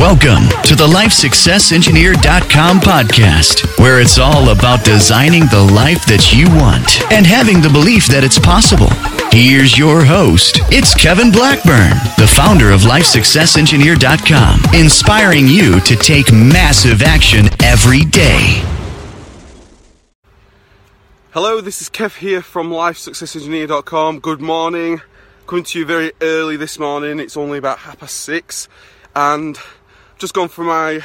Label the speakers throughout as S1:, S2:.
S1: Welcome to the LifeSuccessEngineer.com podcast, where it's all about designing the life that you want and having the belief that it's possible. Here's your host. It's Kevin Blackburn, the founder of LifeSuccessEngineer.com, inspiring you to take massive action every day.
S2: Hello, this is Kev here from LifeSuccessEngineer.com. Good morning. Coming to you very early this morning. It's only about half past six, and just gone for my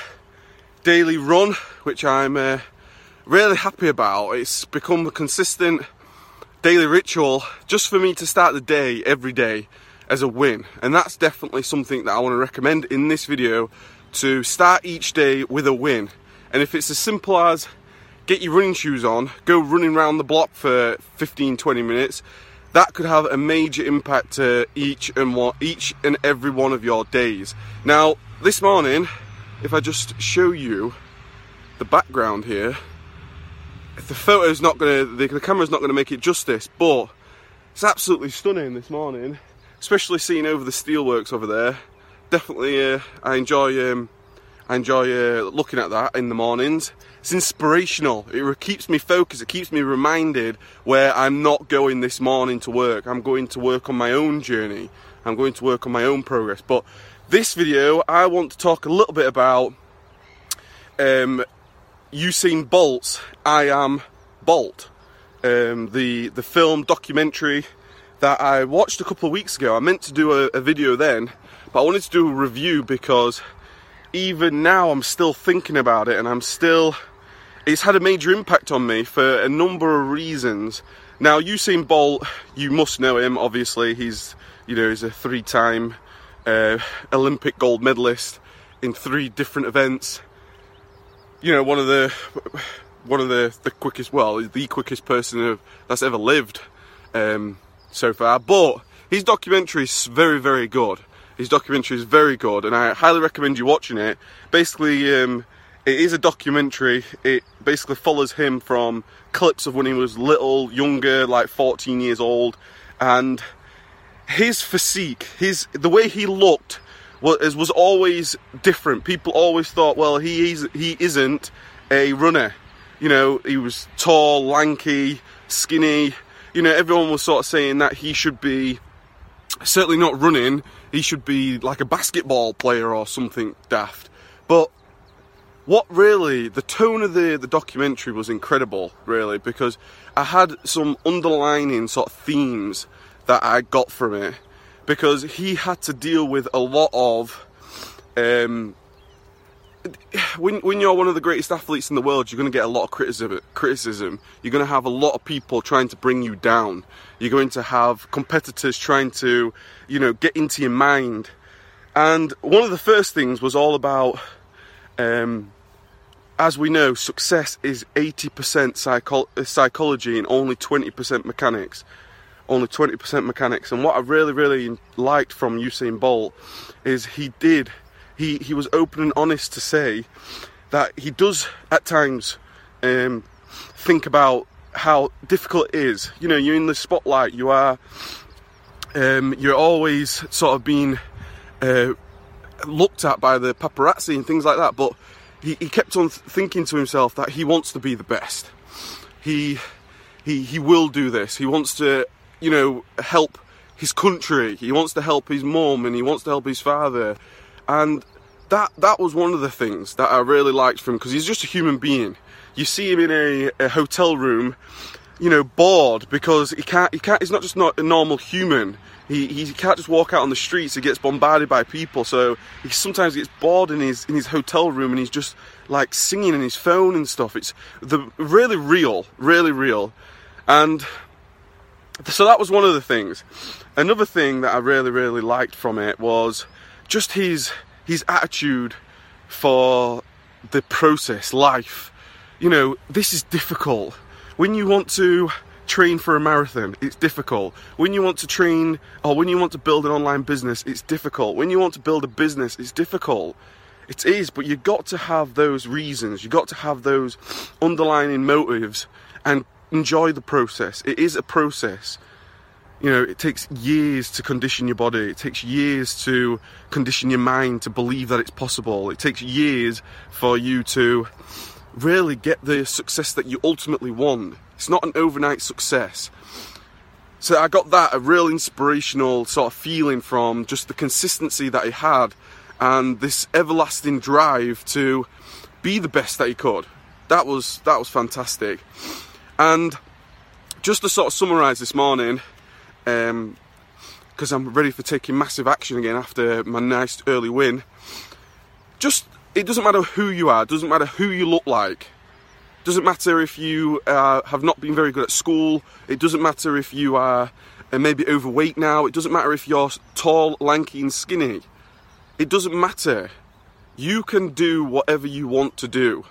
S2: daily run, which I'm uh, really happy about. It's become a consistent daily ritual just for me to start the day every day as a win, and that's definitely something that I want to recommend in this video to start each day with a win. And if it's as simple as get your running shoes on, go running around the block for 15 20 minutes, that could have a major impact to each and one, each and every one of your days. Now, this morning, if I just show you the background here, the photo's not gonna, the, the camera's not gonna make it justice, but it's absolutely stunning this morning, especially seeing over the steelworks over there. Definitely, uh, I enjoy, um, I enjoy uh, looking at that in the mornings. It's inspirational. It keeps me focused. It keeps me reminded where I'm not going this morning to work. I'm going to work on my own journey. I'm going to work on my own progress. But this video, I want to talk a little bit about um, Usain Bolt's I Am Bolt, um, the the film documentary that I watched a couple of weeks ago. I meant to do a, a video then, but I wanted to do a review because even now I'm still thinking about it and I'm still it's had a major impact on me for a number of reasons. Now, Usain Bolt, you must know him. Obviously, he's you know he's a three-time uh, Olympic gold medalist in three different events. You know, one of the one of the, the quickest, well, the quickest person that's ever lived um, so far. But his documentary is very, very good. His documentary is very good, and I highly recommend you watching it. Basically, um, it is a documentary. It basically follows him from clips of when he was little, younger, like 14 years old, and his physique, his the way he looked was was always different. People always thought, well, he is he isn't a runner. You know, he was tall, lanky, skinny. You know, everyone was sort of saying that he should be certainly not running. He should be like a basketball player or something daft. But what really the tone of the the documentary was incredible, really, because I had some underlining sort of themes that I got from it because he had to deal with a lot of. Um, when, when you're one of the greatest athletes in the world, you're going to get a lot of criticism. Criticism. You're going to have a lot of people trying to bring you down. You're going to have competitors trying to, you know, get into your mind. And one of the first things was all about, um, as we know, success is 80% psycho- psychology and only 20% mechanics only 20% mechanics. And what I really, really liked from Usain Bolt is he did, he, he was open and honest to say that he does at times um, think about how difficult it is. You know, you're in the spotlight, you are, um, you're always sort of being uh, looked at by the paparazzi and things like that. But he, he kept on thinking to himself that he wants to be the best. He he he will do this. He wants to you know, help his country. He wants to help his mum and he wants to help his father. And that that was one of the things that I really liked from him because he's just a human being. You see him in a, a, hotel room, you know, bored because he can't he can't he's not just not a normal human. He, he can't just walk out on the streets. He gets bombarded by people, so he sometimes gets bored in his in his hotel room, and he's just like singing in his phone and stuff. It's the really real, really real, and so that was one of the things. Another thing that I really, really liked from it was just his his attitude for the process, life. You know, this is difficult. When you want to train for a marathon, it's difficult. When you want to train or when you want to build an online business, it's difficult. When you want to build a business, it's difficult. It is, but you've got to have those reasons. You've got to have those underlying motives and enjoy the process. It is a process. you know, it takes years to condition your body. It takes years to condition your mind to believe that it's possible. It takes years for you to really get the success that you ultimately want. It's not an overnight success. So I got that a real inspirational sort of feeling from just the consistency that he had and this everlasting drive to be the best that he could. That was that was fantastic. And just to sort of summarise this morning, because um, I'm ready for taking massive action again after my nice early win. Just it doesn't matter who you are, doesn't matter who you look like. Doesn't matter if you uh, have not been very good at school. It doesn't matter if you are uh, maybe overweight now. It doesn't matter if you're tall, lanky, and skinny. It doesn't matter. You can do whatever you want to do.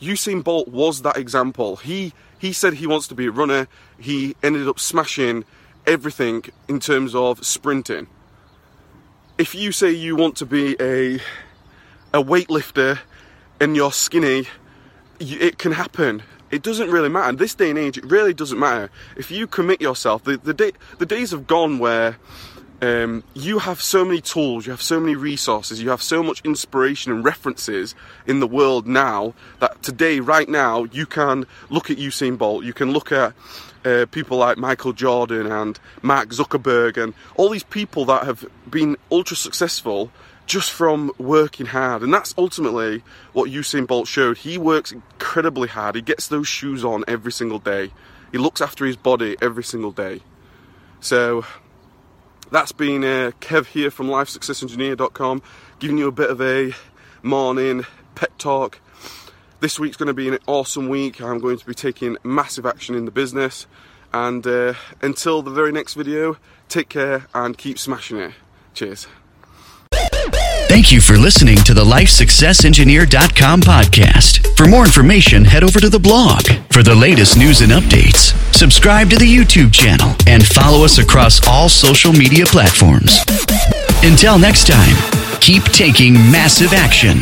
S2: Usain Bolt was that example. He he said he wants to be a runner. He ended up smashing everything in terms of sprinting. If you say you want to be a a weightlifter and you're skinny, it can happen. It doesn't really matter. This day and age, it really doesn't matter. If you commit yourself, the the, day, the days have gone where um, you have so many tools, you have so many resources, you have so much inspiration and references in the world now that today, right now, you can look at Usain Bolt, you can look at uh, people like Michael Jordan and Mark Zuckerberg and all these people that have been ultra successful just from working hard. And that's ultimately what Usain Bolt showed. He works incredibly hard, he gets those shoes on every single day, he looks after his body every single day. So, that's been uh, Kev here from LifeSuccessEngineer.com, giving you a bit of a morning pet talk. This week's going to be an awesome week. I'm going to be taking massive action in the business. And uh, until the very next video, take care and keep smashing it. Cheers.
S1: Thank you for listening to the LifeSuccessEngineer.com podcast. For more information, head over to the blog. For the latest news and updates, subscribe to the YouTube channel and follow us across all social media platforms. Until next time, keep taking massive action.